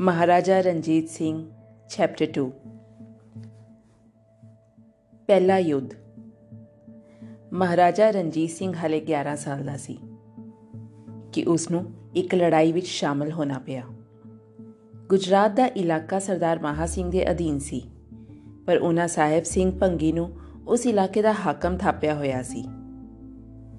Maharaja Ranjit Singh chapter 2 ਪਹਿਲਾ ਯੁੱਧ। ਮਹਾਰਾਜਾ ਰਣਜੀਤ ਸਿੰਘ ਹਲੇ 11 ਸਾਲ ਦਾ ਸੀ ਕਿ ਉਸ ਨੂੰ ਇੱਕ ਲੜਾਈ ਵਿੱਚ ਸ਼ਾਮਲ ਹੋਣਾ ਪਿਆ। ਗੁਜਰਾਤ ਦਾ ਇਲਾਕਾ ਸਰਦਾਰ ਮਹਾ ਸਿੰਘ ਦੇ ਅਧੀਨ ਸੀ, ਪਰ ਉਹਨਾਂ ਸਾਹਿਬ ਸਿੰਘ ਭੰਗੀ ਨੂੰ ਉਸ ਇਲਾਕੇ ਦਾ ਹਾਕਮ ਥਾਪਿਆ ਹੋਇਆ ਸੀ।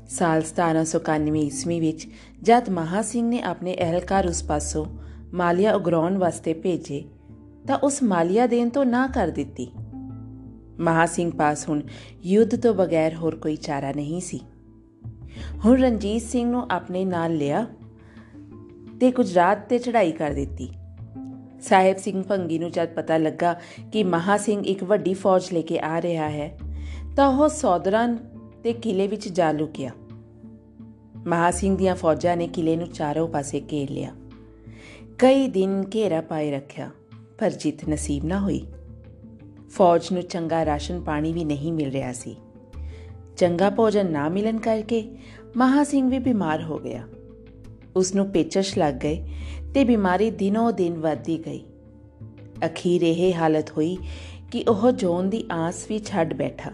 ਸਾਲ 1791 ਈਸਵੀ ਵਿੱਚ ਜਦ ਮਹਾ ਸਿੰਘ ਨੇ ਆਪਣੇ ਅਹਿਲਕਾਰ ਉਸ ਪਾਸੋਂ ਮਾਲੀਆ ਉਗਰਾਉਣ ਵਾਸਤੇ ਭੇਜੇ, ਤਾਂ ਉਸ ਮਾਲੀਆ ਦੇਣ ਤੋਂ ਨਾ ਕਰ ਦਿੱਤੀ। ਮਹਾ ਸਿੰਘ ਪਾਸ ਹੁਣ ਯੁੱਧ ਤੋਂ ਬਗੈਰ ਹੋਰ ਕੋਈ ਚਾਰਾ ਨਹੀਂ ਸੀ। ਹੁਣ ਰਣਜੀਤ ਸਿੰਘ ਨੂੰ ਆਪਣੇ ਨਾਲ ਲਿਆ ਤੇ ਗੁਜਰਾਤ ਤੇ ਚੜ੍ਹਾਈ ਕਰ ਦਿੱਤੀ। ਸਾਹਿਬ ਸਿੰਘ ਭੰਗੀ ਨੂੰ ਜਦ ਪਤਾ ਲੱਗਾ ਕਿ ਮਹਾ ਸਿੰਘ ਇੱਕ ਵੱਡੀ ਫੌਜ ਲੈ ਕੇ ਆ ਰਿਹਾ ਹੈ, ਤਾਂ ਉਹ ਸੌਦਰਾਂ ਦੇ ਕਿਲੇ ਵਿੱਚ ਜਾ ਲੁਕਿਆ। ਮਹਾ ਸਿੰਘ ਦੀਆਂ ਫੌਜਾਂ ਨੇ ਕਿਲੇ ਨੂੰ ਚਾਰੋਂ ਪਾਸੇ ਘੇਰ ਲਿਆ। ਕਈ ਦਿਨ ਘੇਰਾ ਪਾਏ ਰੱਖਿਆ, ਪਰ ਜਿੱਤ ਨਸੀਬ ਨਾ ਹੋਈ। ਫੌਜ ਨੂੰ ਚੰਗਾ ਰਾਸ਼ਨ ਪਾਣੀ ਵੀ ਨਹੀਂ ਮਿਲ ਰਿਹਾ ਸੀ। ਚੰਗਾ ਭੋਜਨ ਨਾ ਮਿਲਣ ਕਰਕੇ ਮਹਾ ਸਿੰਘ ਵੀ ਬਿਮਾਰ ਹੋ ਗਿਆ। ਉਸ ਨੂੰ ਪੇਚਸ਼ ਲੱਗ ਗਏ ਤੇ ਬਿਮਾਰੀ ਦਿਨੋ ਦਿਨ ਵਧਦੀ ਗਈ। ਅਖੀਰ ਇਹ ਹਾਲਤ ਹੋਈ ਕਿ ਉਹ ਜੋਨ ਦੀ ਆਸ ਵੀ ਛੱਡ ਬੈਠਾ।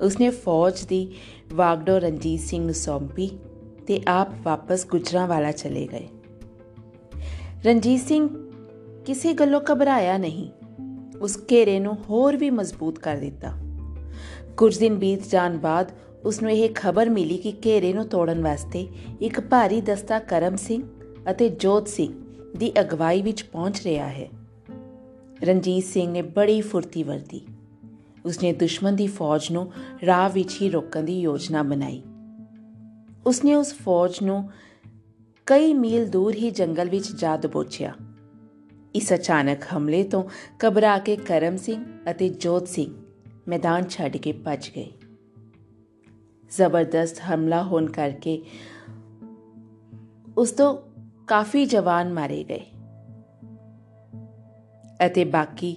ਉਸਨੇ ਫੌਜ ਦੀ ਵਾਗਡੋ ਰਣਜੀਤ ਸਿੰਘ ਨੂੰ ਸੌਂਪੀ ਤੇ ਆਪ ਵਾਪਸ ਗੁਜਰਾਂਵਾਲਾ ਚਲੇ ਗਏ। ਰਣਜੀਤ ਸਿੰਘ ਕਿਸੇ ਗੱਲੋਂ ਘਬਰਾਇਆ ਨਹੀਂ। ਉਸ ਘੇਰੇ ਨੂੰ ਹੋਰ ਵੀ ਮਜ਼ਬੂਤ ਕਰ ਦਿੱਤਾ। ਕੁਝ ਦਿਨ ਬੀਤ ਜਾਣ ਬਾਅਦ ਉਸ ਨੂੰ ਇਹ ਖਬਰ ਮਿਲੀ ਕਿ ਘੇਰੇ ਨੂੰ ਤੋੜਨ ਵਾਸਤੇ ਇੱਕ ਭਾਰੀ ਦਸਤਾ ਕਰਮ ਸਿੰਘ ਅਤੇ ਜੋਤ ਸਿੰਘ ਦੀ ਅਗਵਾਈ ਵਿੱਚ ਪਹੁੰਚ ਰਿਹਾ ਹੈ। ਰਣਜੀਤ ਸਿੰਘ ਨੇ ਬੜੀ ਫੁਰਤੀ ਵਰਤੀ। ਉਸਨੇ ਦੁਸ਼ਮਣ ਦੀ ਫੌਜ ਨੂੰ ਰਾਹ ਵਿੱਚ ਹੀ ਰੋਕਣ ਦੀ ਯੋਜਨਾ ਬਣਾਈ। ਉਸਨੇ ਉਸ ਫੌਜ ਨੂੰ ਕਈ ਮੀਲ ਦੂਰ ਹੀ ਜੰਗਲ ਵਿੱਚ ਜਾ ਦਬੋਚਿਆ ਇਸ ਅਚਾਨਕ ਹਮਲੇ ਤੋਂ ਘਬਰਾ ਕੇ ਕਰਮ ਸਿੰਘ ਅਤੇ ਜੋਤ ਸਿੰਘ ਮੈਦਾਨ ਛੱਡ ਕੇ ਭੱਜ ਗਏ। ਜ਼ਬਰਦਸਤ ਹਮਲਾ ਹੋਣ ਕਰਕੇ ਉਸ ਤੋਂ ਕਾਫੀ ਜਵਾਨ ਮਾਰੇ ਗਏ। ਅਤੇ ਬਾਕੀ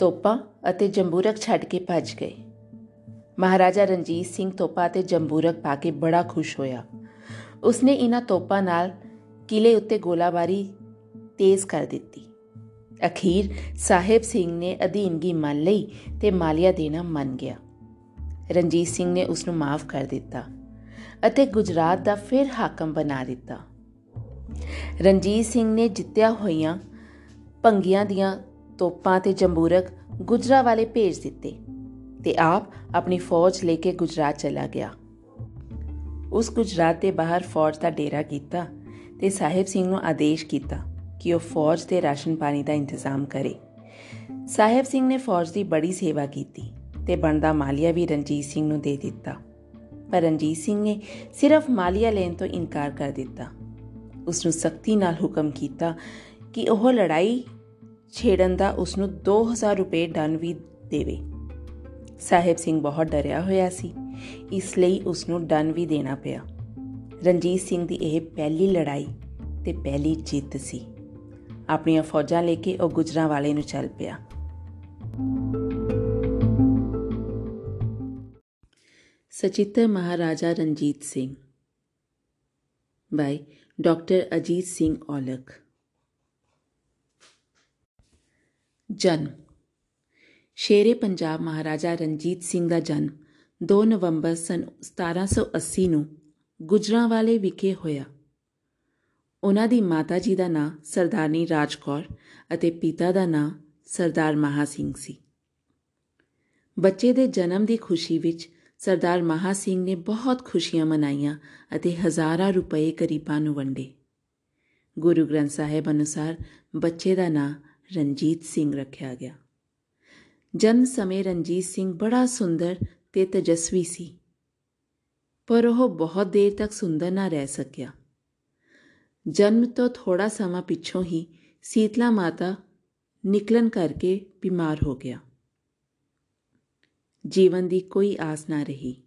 ਤੋਪਾਂ ਅਤੇ ਜੰਬੂਰਕ ਛੱਡ ਕੇ ਭੱਜ ਗਏ। ਮਹਾਰਾਜਾ ਰਣਜੀਤ ਸਿੰਘ ਤੋਪਾਂ ਤੇ ਜੰਬੂਰਕ ਪਾ ਕੇ ਬੜਾ ਖੁਸ਼ ਹੋਇਆ। ਉਸਨੇ ਇਹਨਾਂ ਤੋਪਾਂ ਨਾਲ ਕਿਲੇ ਉੱਤੇ ਗੋਲਾਬਾਰੀ ਤੇਜ਼ ਕਰ ਦਿੱਤੀ। ਅਖੀਰ ਸਾਹਿਬ ਸਿੰਘ ਨੇ ਅਧੀਨਗੀ ਮੰਨ ਲਈ ਤੇ ਮਾਲੀਆ ਦੇਣਾ ਮੰਨ ਗਿਆ। ਰਣਜੀਤ ਸਿੰਘ ਨੇ ਉਸ ਨੂੰ ਮਾਫ ਕਰ ਦਿੱਤਾ ਅਤੇ ਗੁਜਰਾਤ ਦਾ ਫਿਰ ਹਾਕਮ ਬਣਾ ਦਿੱਤਾ। ਰਣਜੀਤ ਸਿੰਘ ਨੇ ਜਿੱਤਿਆ ਹੋਈਆਂ ਪੰਗੀਆਂ ਦੀਆਂ ਤੋਪਾਂ ਤੇ ਜੰਬੂਰਕ ਗੁਜਰਾ ਵਾਲੇ ਭੇਜ ਦਿੱਤੇ ਤੇ ਆਪ ਆਪਣੀ ਫੌਜ ਲੈ ਕੇ ਗੁਜਰਾਤ ਚਲਾ ਗਿਆ। ਉਸ ਗੁਜਰਾਤ ਦੇ ਬਾਹਰ ਫੌਜ ਦਾ ਡੇਰਾ ਕੀਤਾ ਤੇ ਸਾਹਿਬ ਸਿੰਘ ਨੂੰ ਆਦੇਸ਼ ਕੀਤਾ ਕਿ ਉਹ ਫੌਜ ਤੇ ਰਾਸ਼ਨ ਪਾਣੀ ਦਾ ਇੰਤਜ਼ਾਮ ਕਰੇ। ਸਾਹਿਬ ਸਿੰਘ ਨੇ ਫੌਜ ਦੀ ਬੜੀ ਸੇਵਾ ਕੀਤੀ ਤੇ ਬਣਦਾ ਮਾਲੀਆ ਵੀ ਰਣਜੀਤ ਸਿੰਘ ਨੂੰ ਦੇ ਦਿੱਤਾ। ਪਰ ਰਣਜੀਤ ਸਿੰਘ ਨੇ ਸਿਰਫ ਮਾਲੀਆ ਲੈਣ ਤੋਂ ਇਨਕਾਰ ਕਰ ਦਿੱਤਾ। ਉਸ ਨੂੰ ਸਖਤੀ ਨਾਲ ਹੁਕਮ ਕੀਤਾ ਕਿ ਉਹ ਲੜਾਈ ਛੇੜਨ ਦਾ ਉਸ ਨੂੰ 2000 ਰੁਪਏ ਦੰਡ ਵੀ ਦੇਵੇ। ਸਾਹਿਬ ਸਿੰਘ ਬਹੁਤ ਡਰਿਆ ਹੋਇਆ ਸੀ। ਇਸ ਲਈ ਉਸ ਨੂੰ ਦੰਡ ਵੀ ਦੇਣਾ ਪਿਆ। ਰਣਜੀਤ ਸਿੰਘ ਦੀ ਇਹ ਪਹਿਲੀ ਲੜਾਈ ਤੇ ਪਹਿਲੀ ਜਿੱਤ ਸੀ। ਆਪਣੀਆਂ ਫੌਜਾਂ ਲੈ ਕੇ ਉਹ ਗੁਜਰਾਂ ਵਾਲੇ ਨੂੰ ਚੱਲ ਪਿਆ। ਸਚਿਤਰ ਮਹਾਰਾਜਾ ਰਣਜੀਤ ਸਿੰਘ ਬਾਈ ਡਾਕਟਰ ਅਜੀਤ ਸਿੰਘ ਔਲਖ। ਜਨਮ। ਸ਼ੇਰੇ ਪੰਜਾਬ ਮਹਾਰਾਜਾ ਰਣਜੀਤ ਸਿੰਘ ਦਾ ਜਨਮ। 2 ਨਵੰਬਰ ਸਨ 1780 ਨੂੰ ਗੁਜਰਾਂਵਾਲੇ ਵਿਖੇ ਹੋਇਆ। ਉਹਨਾਂ ਦੀ ਮਾਤਾ ਜੀ ਦਾ ਨਾਂ ਸਰਦਾਰਨੀ ਰਾਜਕੌਰ ਅਤੇ ਪਿਤਾ ਦਾ ਨਾਂ ਸਰਦਾਰ ਮਹਾ ਸਿੰਘ ਸੀ। ਬੱਚੇ ਦੇ ਜਨਮ ਦੀ ਖੁਸ਼ੀ ਵਿੱਚ ਸਰਦਾਰ ਮਹਾ ਸਿੰਘ ਨੇ ਬਹੁਤ ਖੁਸ਼ੀਆਂ ਮਨਾਈਆਂ ਅਤੇ ਹਜ਼ਾਰਾਂ ਰੁਪਏ ਗਰੀਬਾਂ ਨੂੰ ਵੰਡੇ। ਗੁਰੂ ਗ੍ਰੰਥ ਸਾਹਿਬ ਅਨੁਸਾਰ ਬੱਚੇ ਦਾ ਨਾਂ ਰਣਜੀਤ ਸਿੰਘ ਰੱਖਿਆ ਗਿਆ। ਜਨਮ ਸਮੇਂ ਰਣਜੀਤ ਸਿੰਘ ਬੜਾ ਸੁੰਦਰ ਤੇ ਤੇਜਸਵੀ ਸੀ। ਪਰ ਉਹ ਬਹੁਤ ਦੇਰ ਤੱਕ ਸੁੰਦਰ ਨਾ ਰਹਿ ਸਕਿਆ। ਜਨਮ ਤੋਂ ਥੋੜਾ ਸਮਾਂ ਪਿੱਛੋਂ ਹੀ ਸੀਤਲਾ ਮਾਤਾ ਨਿਕਲਣ ਕਰਕੇ ਬਿਮਾਰ ਹੋ ਗਿਆ। ਜੀਵਨ ਦੀ ਕੋਈ ਆਸ ਨਾ ਰਹੀ।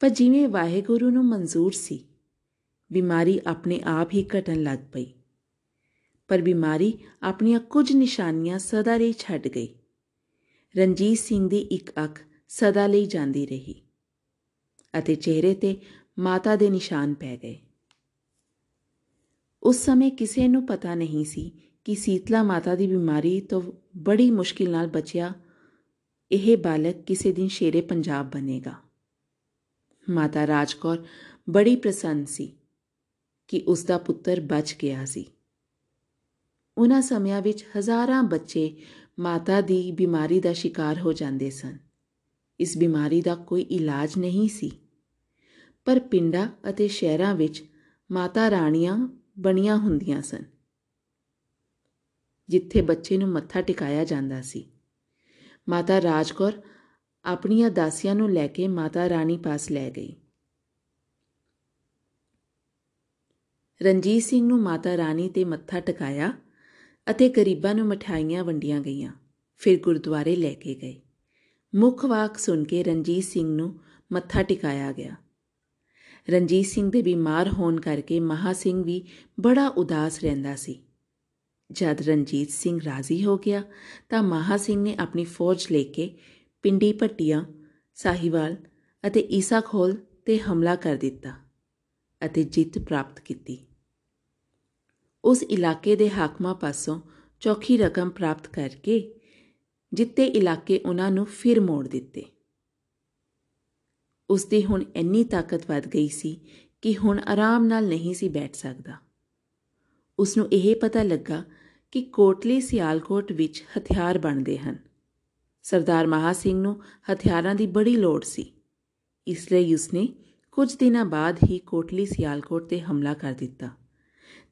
ਪਰ ਜਿਵੇਂ ਵਾਹਿਗੁਰੂ ਨੂੰ ਮਨਜ਼ੂਰ ਸੀ, ਬਿਮਾਰੀ ਆਪਣੇ ਆਪ ਹੀ ਘਟਣ ਲੱਗ ਪਈ। ਪਰ ਬਿਮਾਰੀ ਆਪਣੀਆਂ ਕੁਝ ਨਿਸ਼ਾਨੀਆਂ ਸਦਾ ਲਈ ਛੱਡ ਗਈ। ਰਣਜੀਤ ਸਿੰਘ ਦੀ ਇੱਕ ਅੱਖ ਸਦਾ ਲਈ ਜਾਂਦੀ ਰਹੀ ਅਤੇ ਚਿਹਰੇ ਤੇ ਮਾਤਾ ਦੇ ਨਿਸ਼ਾਨ ਪੈ ਗਏ। ਉਸ ਸਮੇਂ ਕਿਸੇ ਨੂੰ ਪਤਾ ਨਹੀਂ ਸੀ ਕਿ ਸੀਤਲਾ ਮਾਤਾ ਦੀ ਬਿਮਾਰੀ ਤੋਂ ਬੜੀ ਮੁਸ਼ਕਿਲ ਨਾਲ ਬਚਿਆ ਇਹ ਬਾਲਕ ਕਿਸੇ ਦਿਨ ਸ਼ੇਰੇ ਪੰਜਾਬ ਬਣੇਗਾ। ਮਾਤਾ ਰਾਜਕੌਰ ਬੜੀ ਪ੍ਰਸੰਨ ਸੀ ਕਿ ਉਸ ਦਾ ਪੁੱਤਰ ਬਚ ਗਿਆ ਸੀ। ਉਹਨਾਂ ਸਮਿਆਂ ਵਿੱਚ ਹਜ਼ਾਰਾਂ ਬੱਚੇ ਮਾਤਾ ਦੀ ਬਿਮਾਰੀ ਦਾ ਸ਼ਿਕਾਰ ਹੋ ਜਾਂਦੇ ਸਨ। ਇਸ ਬਿਮਾਰੀ ਦਾ ਕੋਈ ਇਲਾਜ ਨਹੀਂ ਸੀ। ਪਰ ਪਿੰਡਾਂ ਅਤੇ ਸ਼ਹਿਰਾਂ ਵਿੱਚ ਮਾਤਾ ਰਾਣੀਆਂ ਬਣੀਆਂ ਹੁੰਦੀਆਂ ਸਨ, ਜਿੱਥੇ ਬੱਚੇ ਨੂੰ ਮੱਥਾ ਟਿਕਾਇਆ ਜਾਂਦਾ ਸੀ। ਮਾਤਾ ਰਾਜਕੌਰ ਆਪਣੀਆਂ ਦਾਸੀਆਂ ਨੂੰ ਲੈ ਕੇ ਮਾਤਾ ਰਾਣੀ ਪਾਸ ਲੈ ਗਈ। ਰਣਜੀਤ ਸਿੰਘ ਨੂੰ ਮਾਤਾ ਰਾਣੀ ਤੇ ਮੱਥਾ ਟਿਕਾਇਆ ਅਤੇ ਗਰੀਬਾਂ ਨੂੰ ਮਠਾਈਆਂ ਵੰਡੀਆਂ ਗਈਆਂ, ਫਿਰ ਗੁਰਦੁਆਰੇ ਲੈ ਕੇ ਗਏ। ਮੁੱਖ ਵਾਕ ਸੁਣ ਕੇ ਰਣਜੀਤ ਸਿੰਘ ਨੂੰ ਮੱਥਾ ਟਿਕਾਇਆ ਗਿਆ। ਰਣਜੀਤ ਸਿੰਘ ਦੇ ਬਿਮਾਰ ਹੋਣ ਕਰਕੇ ਮਹਾ ਸਿੰਘ ਵੀ ਬੜਾ ਉਦਾਸ ਰਹਿੰਦਾ ਸੀ। ਜਦ ਰਣਜੀਤ ਸਿੰਘ ਰਾਜ਼ੀ ਹੋ ਗਿਆ ਤਾਂ ਮਹਾ ਸਿੰਘ ਨੇ ਆਪਣੀ ਫੌਜ ਲੈ ਕੇ ਪਿੰਡੀ ਪੱਟੀਆਂ ਸਾਹੀਵਾਲ ਅਤੇ ਈਸਾ ਖੋਲ ਤੇ ਹਮਲਾ ਕਰ ਦਿੱਤਾ ਅਤੇ ਜਿੱਤ ਪ੍ਰਾਪਤ ਕੀਤੀ। ਉਸ ਇਲਾਕੇ ਦੇ ਹਾਕਮਾਂ ਪਾਸੋਂ ਚੌਖੀ ਰਕਮ ਪ੍ਰਾਪਤ ਕਰਕੇ ਜਿੱਤੇ ਇਲਾਕੇ ਉਹਨਾਂ ਨੂੰ ਫਿਰ ਮੋੜ ਦਿੱਤੇ। ਉਸ ਦੀ ਹੁਣ ਇੰਨੀ ਤਾਕਤ ਵੱਧ ਗਈ ਸੀ ਕਿ ਹੁਣ ਆਰਾਮ ਨਾਲ ਨਹੀਂ ਸੀ ਬੈਠ ਸਕਦਾ। ਉਸ ਨੂੰ ਇਹ ਪਤਾ ਲੱਗਾ ਕਿ ਕੋਟਲੀ ਸਿਆਲਕੋਟ ਵਿੱਚ ਹਥਿਆਰ ਬਣਦੇ ਹਨ। ਸਰਦਾਰ ਮਹਾ ਸਿੰਘ ਨੂੰ ਹਥਿਆਰਾਂ ਦੀ ਬੜੀ ਲੋੜ ਸੀ। ਇਸ ਲਈ ਉਸਨੇ ਕੁਝ ਦਿਨਾਂ ਬਾਅਦ ਹੀ ਕੋਟਲੀ ਸਿਆਲਕੋਟ ਤੇ ਹਮਲਾ ਕਰ ਦਿੱਤਾ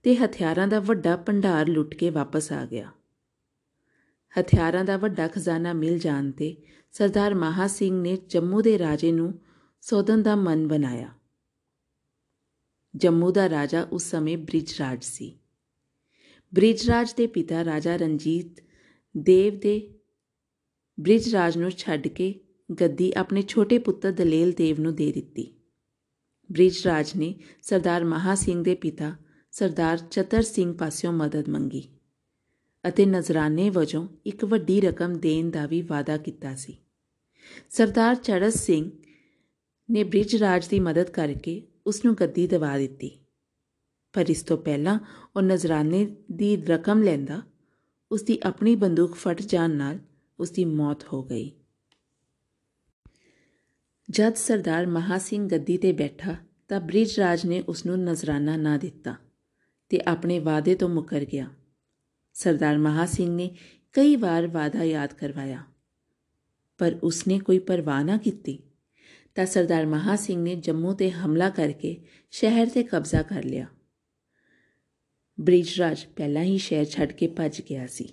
ਤੇ ਹਥਿਆਰਾਂ ਦਾ ਵੱਡਾ ਭੰਡਾਰ ਲੁੱਟ ਕੇ ਵਾਪਸ ਆ ਗਿਆ। ਹਥਿਆਰਾਂ ਦਾ ਵੱਡਾ ਖਜ਼ਾਨਾ ਮਿਲ ਜਾਣ ਤੇ ਸਰਦਾਰ ਮਹਾ ਸਿੰਘ ਨੇ ਜੰਮੂ ਦੇ ਰਾਜੇ ਨੂੰ ਸੋਧਨ ਦਾ ਮਨ ਬਣਾਇਆ। ਜੰਮੂ ਦਾ ਰਾਜਾ ਉਸ ਸਮੇਂ ਬ੍ਰਿਜਰਾਜ ਸੀ। ਬ੍ਰਿਜਰਾਜ ਦੇ ਪਿਤਾ ਰਾਜਾ ਰਣਜੀਤ ਦੇਵ ਦੇ ਬ੍ਰਿਜਰਾਜ ਨੂੰ ਛੱਡ ਕੇ ਗੱਦੀ ਆਪਣੇ ਛੋਟੇ ਪੁੱਤਰ ਦਲੇਲ ਦੇਵ ਨੂੰ ਦੇ ਦਿੱਤੀ। ਬ੍ਰਿਜਰਾਜ ਨੇ ਸਰਦਾਰ ਮਹਾ ਸਿੰਘ ਦੇ ਪਿਤਾ ਸਰਦਾਰ ਚਤਰ ਸਿੰਘ ਪਾਸਿਓਂ ਮਦਦ ਮੰਗੀ। ਅਤੇ ਨਜ਼ਰਾਨੇ ਵਜੋਂ ਇੱਕ ਵੱਡੀ ਰਕਮ ਦੇਣ ਦਾ ਵੀ ਵਾਅਦਾ ਕੀਤਾ ਸੀ। ਸਰਦਾਰ ਚੜਸ ਸਿੰਘ ਨੇ ਬ੍ਰਿਜ ਰਾਜ ਦੀ ਮਦਦ ਕਰਕੇ ਉਸ ਨੂੰ ਗੱਦੀ ਦਿਵਾ ਦਿੱਤੀ। ਪਰ ਇਸ ਤੋਂ ਪਹਿਲਾਂ ਉਹ ਨਜ਼ਰਾਨੇ ਦੀ ਰਕਮ ਲੈਂਦਾ ਉਸ ਦੀ ਆਪਣੀ ਬੰਦੂਕ ਫਟ ਜਾਣ ਨਾਲ ਉਸ ਦੀ ਮੌਤ ਹੋ ਗਈ। ਜਦ ਸਰਦਾਰ ਮਹਾ ਸਿੰਘ ਗੱਦੀ ਤੇ ਬੈਠਾ ਤਾਂ ਬ੍ਰਿਜ ਰਾਜ ਨੇ ਉਸ ਨੂੰ ਨਜ਼ਰਾਨਾ ਨਾ ਦਿੱਤਾ ਤੇ ਆਪਣੇ ਵਾਅਦੇ ਤੋਂ ਮੁਕਰ ਗਿਆ। ਸਰਦਾਰ ਮਹਾ ਸਿੰਘ ਨੇ ਕਈ ਵਾਰ ਵਾਦਾ ਯਾਦ ਕਰਵਾਇਆ, ਪਰ ਉਸਨੇ ਕੋਈ ਪਰਵਾਹ ਨਾ ਕੀਤੀ। ਤਾਂ ਸਰਦਾਰ ਮਹਾ ਸਿੰਘ ਨੇ ਜੰਮੂ ਤੇ ਹਮਲਾ ਕਰਕੇ ਸ਼ਹਿਰ ਤੇ ਕਬਜ਼ਾ ਕਰ ਲਿਆ। ਬ੍ਰਿਜਰਾਜ ਪਹਿਲਾਂ ਹੀ ਸ਼ਹਿਰ ਛੱਡ ਕੇ ਭੱਜ ਗਿਆ ਸੀ।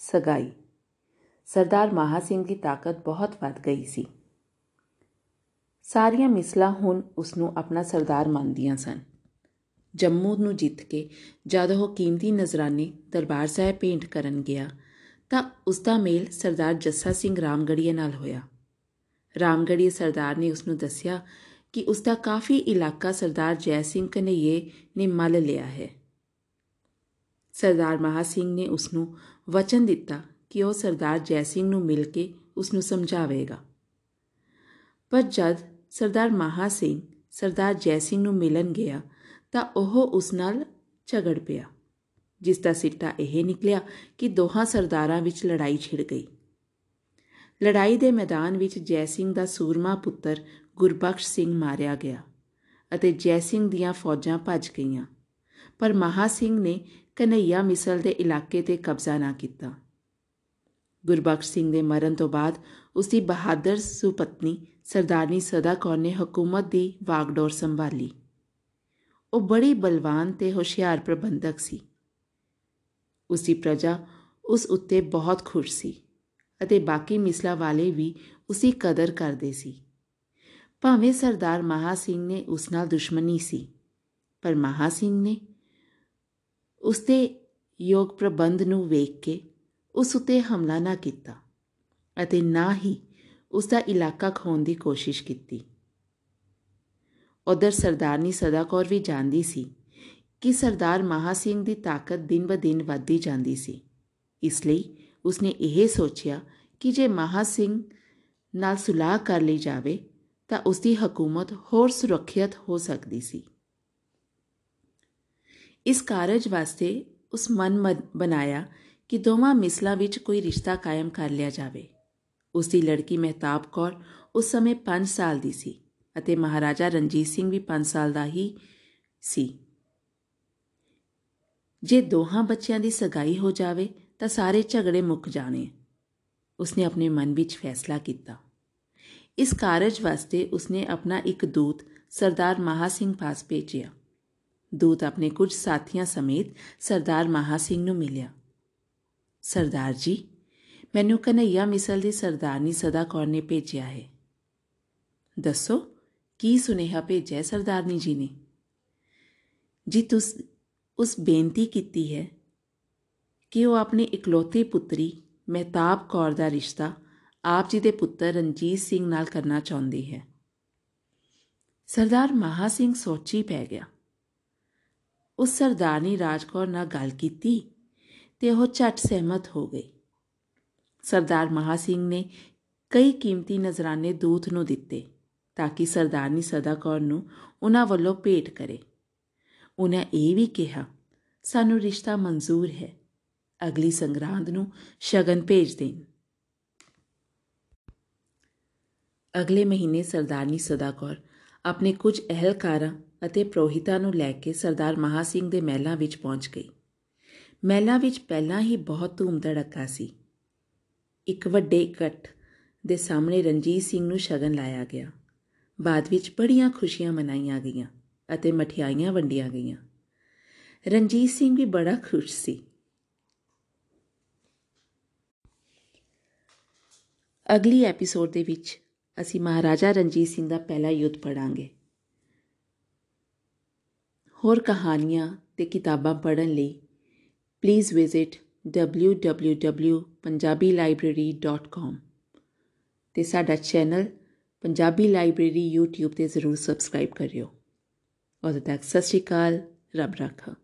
ਸਗਾਈ। ਸਰਦਾਰ ਮਹਾ ਸਿੰਘ ਦੀ ਤਾਕਤ ਬਹੁਤ ਵੱਧ ਗਈ ਸੀ। ਸਾਰੀਆਂ ਮਿਸਲਾਂ ਹੁਣ ਉਸ ਨੂੰ ਆਪਣਾ ਸਰਦਾਰ ਮੰਨਦੀਆਂ ਸਨ। ਜੰਮੂ ਨੂੰ ਜਿੱਤ ਕੇ ਜਦ ਉਹ ਕੀਮਤੀ ਨਜ਼ਰਾਨੇ ਦਰਬਾਰ ਸਾਹਿਬ ਪੇਂਟ ਕਰਨ ਗਿਆ, ਤਾਂ ਉਸ ਦਾ ਮੇਲ ਸਰਦਾਰ ਜੱਸਾ ਸਿੰਘ ਰਾਮਗੜੀਏ ਨਾਲ ਹੋਇਆ। ਰਾਮਗੜੀਏ ਸਰਦਾਰ ਨੇ ਉਸ ਨੂੰ ਦੱਸਿਆ ਕਿ ਉਸ ਦਾ ਕਾਫੀ ਇਲਾਕਾ ਸਰਦਾਰ ਜੈ ਸਿੰਘ ਕਨਈਏ ਨੇ ਮੱਲ ਲਿਆ ਹੈ। ਸਰਦਾਰ ਮਹਾ ਸਿੰਘ ਨੇ ਉਸ ਨੂੰ ਵਚਨ ਦਿੱਤਾ ਕਿ ਉਹ ਸਰਦਾਰ ਜੈ ਸਿੰਘ ਨੂੰ ਮਿਲ ਕੇ ਉਸ ਨੂੰ ਸਮਝਾਵੇਗਾ। ਪਰ ਜਦ ਸਰਦਾਰ ਮਹਾ ਸਿੰਘ, ਸਰਦਾਰ ਜੈ ਸਿੰਘ ਨੂੰ ਮਿਲਣ ਗਿਆ ਤਾਂ ਉਹ ਉਸ ਨਾਲ ਝਗੜ ਪਿਆ, ਜਿਸ ਦਾ ਸਿੱਟਾ ਇਹ ਨਿਕਲਿਆ ਕਿ ਦੋਹਾਂ ਸਰਦਾਰਾਂ ਵਿੱਚ ਲੜਾਈ ਛਿੜ ਗਈ। ਲੜਾਈ ਦੇ ਮੈਦਾਨ ਵਿੱਚ ਜੈ ਸਿੰਘ ਦਾ ਸੂਰਮਾ ਪੁੱਤਰ ਗੁਰਬਖਸ਼ ਸਿੰਘ ਮਾਰਿਆ ਗਿਆ ਅਤੇ ਜੈ ਸਿੰਘ ਦੀਆਂ ਫੌਜਾਂ ਭੱਜ ਗਈਆਂ, ਪਰ ਮਹਾ ਸਿੰਘ ਨੇ ਕਨਈਆ ਮਿਸਲ ਦੇ ਇਲਾਕੇ ਤੇ ਕਬਜ਼ਾ ਨਾ ਕੀਤਾ। ਗੁਰਬਖਸ਼ ਸਿੰਘ ਦੇ ਮਰਨ ਤੋਂ ਬਾਅਦ ਉਸ ਦੀ ਬਹਾਦਰ ਸੁਪਤਨੀ ਸਰਦਾਰਨੀ ਸਦਾ ਕੌਰ ਨੇ ਹਕੂਮਤ ਦੀ ਵਾਗਡੋਰ ਸੰਭਾਲੀ। ਉਹ ਬੜੀ ਬਲਵਾਨ ਤੇ ਹੁਸ਼ਿਆਰ ਪ੍ਰਬੰਧਕ ਸੀ। ਉਸ ਦੀ ਪ੍ਰਜਾ ਉਸ ਉੱਤੇ ਬਹੁਤ ਖੁਸ਼ ਸੀ ਅਤੇ ਬਾਕੀ ਮਿਸਲਾ ਵਾਲੇ ਵੀ ਉਸੇ ਕਦਰ ਕਰਦੇ ਸੀ। ਭਾਵੇਂ ਸਰਦਾਰ ਮਹਾ ਸਿੰਘ ਨੇ ਉਸ ਨਾਲ ਦੁਸ਼ਮਣੀ ਸੀ, ਪਰ ਮਹਾ ਸਿੰਘ ਨੇ ਉਸ ਤੇ ਯੋਗ ਪ੍ਰਬੰਧ ਨੂੰ ਵੇਖ ਕੇ ਉਸ ਉਤੇ ਹਮਲਾ ਨਾ ਕੀਤਾ ਅਤੇ ਨਾ ਹੀ ਉਸ ਦਾ ਇਲਾਕਾ ਖੋਣ ਦੀ ਕੋਸ਼ਿਸ਼ ਕੀਤੀ। ਉਧਰ ਸਰਦਾਰਨੀ ਸਦਾ ਕੌਰ ਵੀ ਜਾਣਦੀ ਸੀ ਕਿ ਸਰਦਾਰ ਮਹਾ ਸਿੰਘ ਦੀ ਤਾਕਤ ਦਿਨ ਬ ਦਿਨ ਵੱਧਦੀ ਜਾਂਦੀ ਸੀ। ਇਸ ਲਈ ਉਸਨੇ ਇਹ ਸੋਚਿਆ ਕਿ ਜੇ ਮਹਾ ਸਿੰਘ ਨਾਲ ਸੁਲਾਹ ਕਰ ਲਈ ਜਾਵੇ ਤਾਂ ਉਸ ਦੀ ਹਕੂਮਤ ਹੋਰ ਸੁਰੱਖਿਅਤ ਹੋ ਸਕਦੀ ਸੀ। ਇਸ ਕਾਰਜ ਵਾਸਤੇ ਉਸ ਮਨ ਬਣਾਇਆ ਕਿ ਦੋਵਾਂ ਮਿਸਲਾਂ ਵਿੱਚ ਕੋਈ ਰਿਸ਼ਤਾ ਕਾਇਮ ਕਰ ਲਿਆ ਜਾਵੇ। ਉਸ ਦੀ ਲੜਕੀ ਮਹਿਤਾਬ ਕੌਰ ਉਸ ਸਮੇਂ 5 ਸਾਲ ਦੀ ਸੀ। ਅਤੇ ਮਹਾਰਾਜਾ ਰਣਜੀਤ ਸਿੰਘ ਵੀ 5 ਸਾਲ ਦਾ ਹੀ ਸੀ। ਜੇ ਦੋਹਾਂ ਬੱਚਿਆਂ ਦੀ ਸਗਾਈ ਹੋ ਜਾਵੇ ਤਾਂ ਸਾਰੇ ਝਗੜੇ ਮੁੱਕ ਜਾਣੇ। ਉਸਨੇ ਆਪਣੇ ਮਨ ਵਿੱਚ ਫੈਸਲਾ ਕੀਤਾ। ਇਸ ਕਾਰਜ ਵਾਸਤੇ ਉਸਨੇ ਆਪਣਾ ਇੱਕ ਦੂਤ, ਸਰਦਾਰ ਮਹਾ ਸਿੰਘ ਪਾਸ ਭੇਜਿਆ। ਦੂਤ ਆਪਣੇ ਕੁਝ ਸਾਥੀਆਂ ਸਮੇਤ ਸਰਦਾਰ ਮਹਾ ਸਿੰਘ ਨੂੰ ਮਿਲਿਆ। ਸਰਦਾਰ ਜੀ, ਮੈਨੂੰ ਕਨਈਆ ਮਿਸਲ ਦੀ ਸਰਦਾਰਨੀ ਸਦਾ ਕੌਰ ਨੇ ਭੇਜਿਆ ਹੈ। ਦੱਸੋ ਕੀ ਸੁਨੇਹਾ ਭੇਜਿਆ ਸਰਦਾਰਨੀ ਜੀ ਨੇ? ਜੀ ਤੁਸ ਉਸ ਬੇਨਤੀ ਕੀਤੀ ਹੈ ਕਿ ਉਹ ਆਪਣੀ ਇਕਲੌਤੀ ਪੁੱਤਰੀ ਮਹਿਤਾਬ ਕੌਰ ਦਾ ਰਿਸ਼ਤਾ ਆਪ ਜੀ ਦੇ ਪੁੱਤਰ ਰਣਜੀਤ ਸਿੰਘ ਨਾਲ ਕਰਨਾ ਚਾਹੁੰਦੀ ਹੈ। ਸਰਦਾਰ ਮਹਾ ਸਿੰਘ ਸੋਚੀ ਪੈ ਗਿਆ। ਉਸ ਸਰਦਾਰਨੀ ਰਾਜਕੌਰ ਨਾਲ ਗੱਲ ਕੀਤੀ ਤੇ ਉਹ ਝਟ ਸਹਿਮਤ ਹੋ ਗਈ। ਸਰਦਾਰ ਮਹਾ ਸਿੰਘ ਨੇ ਕਈ ਕੀਮਤੀ ਨਜ਼ਰਾਨੇ ਦੂਤ ਨੂੰ ਦਿੱਤੇ। ਤਾਂ ਕਿ ਸਰਦਾਰਨੀ ਸਦਾ ਕੌਰ ਨੂੰ ਉਹਨਾਂ ਵੱਲੋਂ ਭੇਟ ਕਰੇ। ਉਹਨਾਂ ਇਹ ਵੀ ਕਿਹਾ, ਸਾਨੂੰ ਰਿਸ਼ਤਾ ਮਨਜ਼ੂਰ ਹੈ। ਅਗਲੀ ਸੰਗਰਾਂਦ ਨੂੰ ਸ਼ਗਨ ਭੇਜ ਦੇਣ। ਅਗਲੇ ਮਹੀਨੇ ਸਰਦਾਰਨੀ ਸਦਾ ਕੌਰ ਆਪਣੇ ਕੁਝ ਅਹਿਲਕਾਰਾਂ ਅਤੇ ਪ੍ਰੋਹਿਤਾਂ ਨੂੰ ਲੈ ਕੇ ਸਰਦਾਰ ਮਹਾ ਸਿੰਘ ਦੇ ਮਹਿਲਾਂ ਵਿੱਚ ਪਹੁੰਚ ਗਈ। ਮਹਿਲਾਂ ਵਿੱਚ ਪਹਿਲਾਂ ਹੀ ਬਹੁਤ ਧੂਮ ਧੜੱਕਾ ਸੀ। ਇੱਕ ਵੱਡੇ ਇਕੱਠ ਦੇ ਸਾਹਮਣੇ ਰਣਜੀਤ ਸਿੰਘ ਨੂੰ ਸ਼ਗਨ ਲਾਇਆ ਗਿਆ। ਬਾਅਦ ਵਿੱਚ ਬੜੀਆਂ ਖੁਸ਼ੀਆਂ ਮਨਾਈਆਂ ਗਈਆਂ ਅਤੇ ਮਠਿਆਈਆਂ ਵੰਡੀਆਂ ਗਈਆਂ। ਰਣਜੀਤ ਸਿੰਘ ਵੀ ਬੜਾ ਖੁਸ਼ ਸੀ। ਅਗਲੀ ਐਪੀਸੋਡ ਦੇ ਵਿੱਚ ਅਸੀਂ ਮਹਾਰਾਜਾ ਰਣਜੀਤ ਸਿੰਘ ਦਾ ਪਹਿਲਾ ਯੁੱਧ ਪੜਾਂਗੇ ਹੋਰ ਕਹਾਣੀਆਂ ਤੇ ਕਿਤਾਬਾਂ ਪੜ੍ਹਨ ਲਈ ਪਲੀਜ਼ ਵਿਜ਼ਿਟ www.punjabilibrary.com ਤੇ ਸਾਡਾ ਚੈਨਲ ਪੰਜਾਬੀ ਲਾਇਬ੍ਰੇਰੀ YouTube ਤੇ ਜ਼ਰੂਰ ਸਬਸਕ੍ਰਾਈਬ ਕਰਿਓ। ਉਦੋਂ ਤੱਕ ਸਤਿ ਸ਼੍ਰੀ ਅਕਾਲ ਰੱਬ ਰਾਖਾ।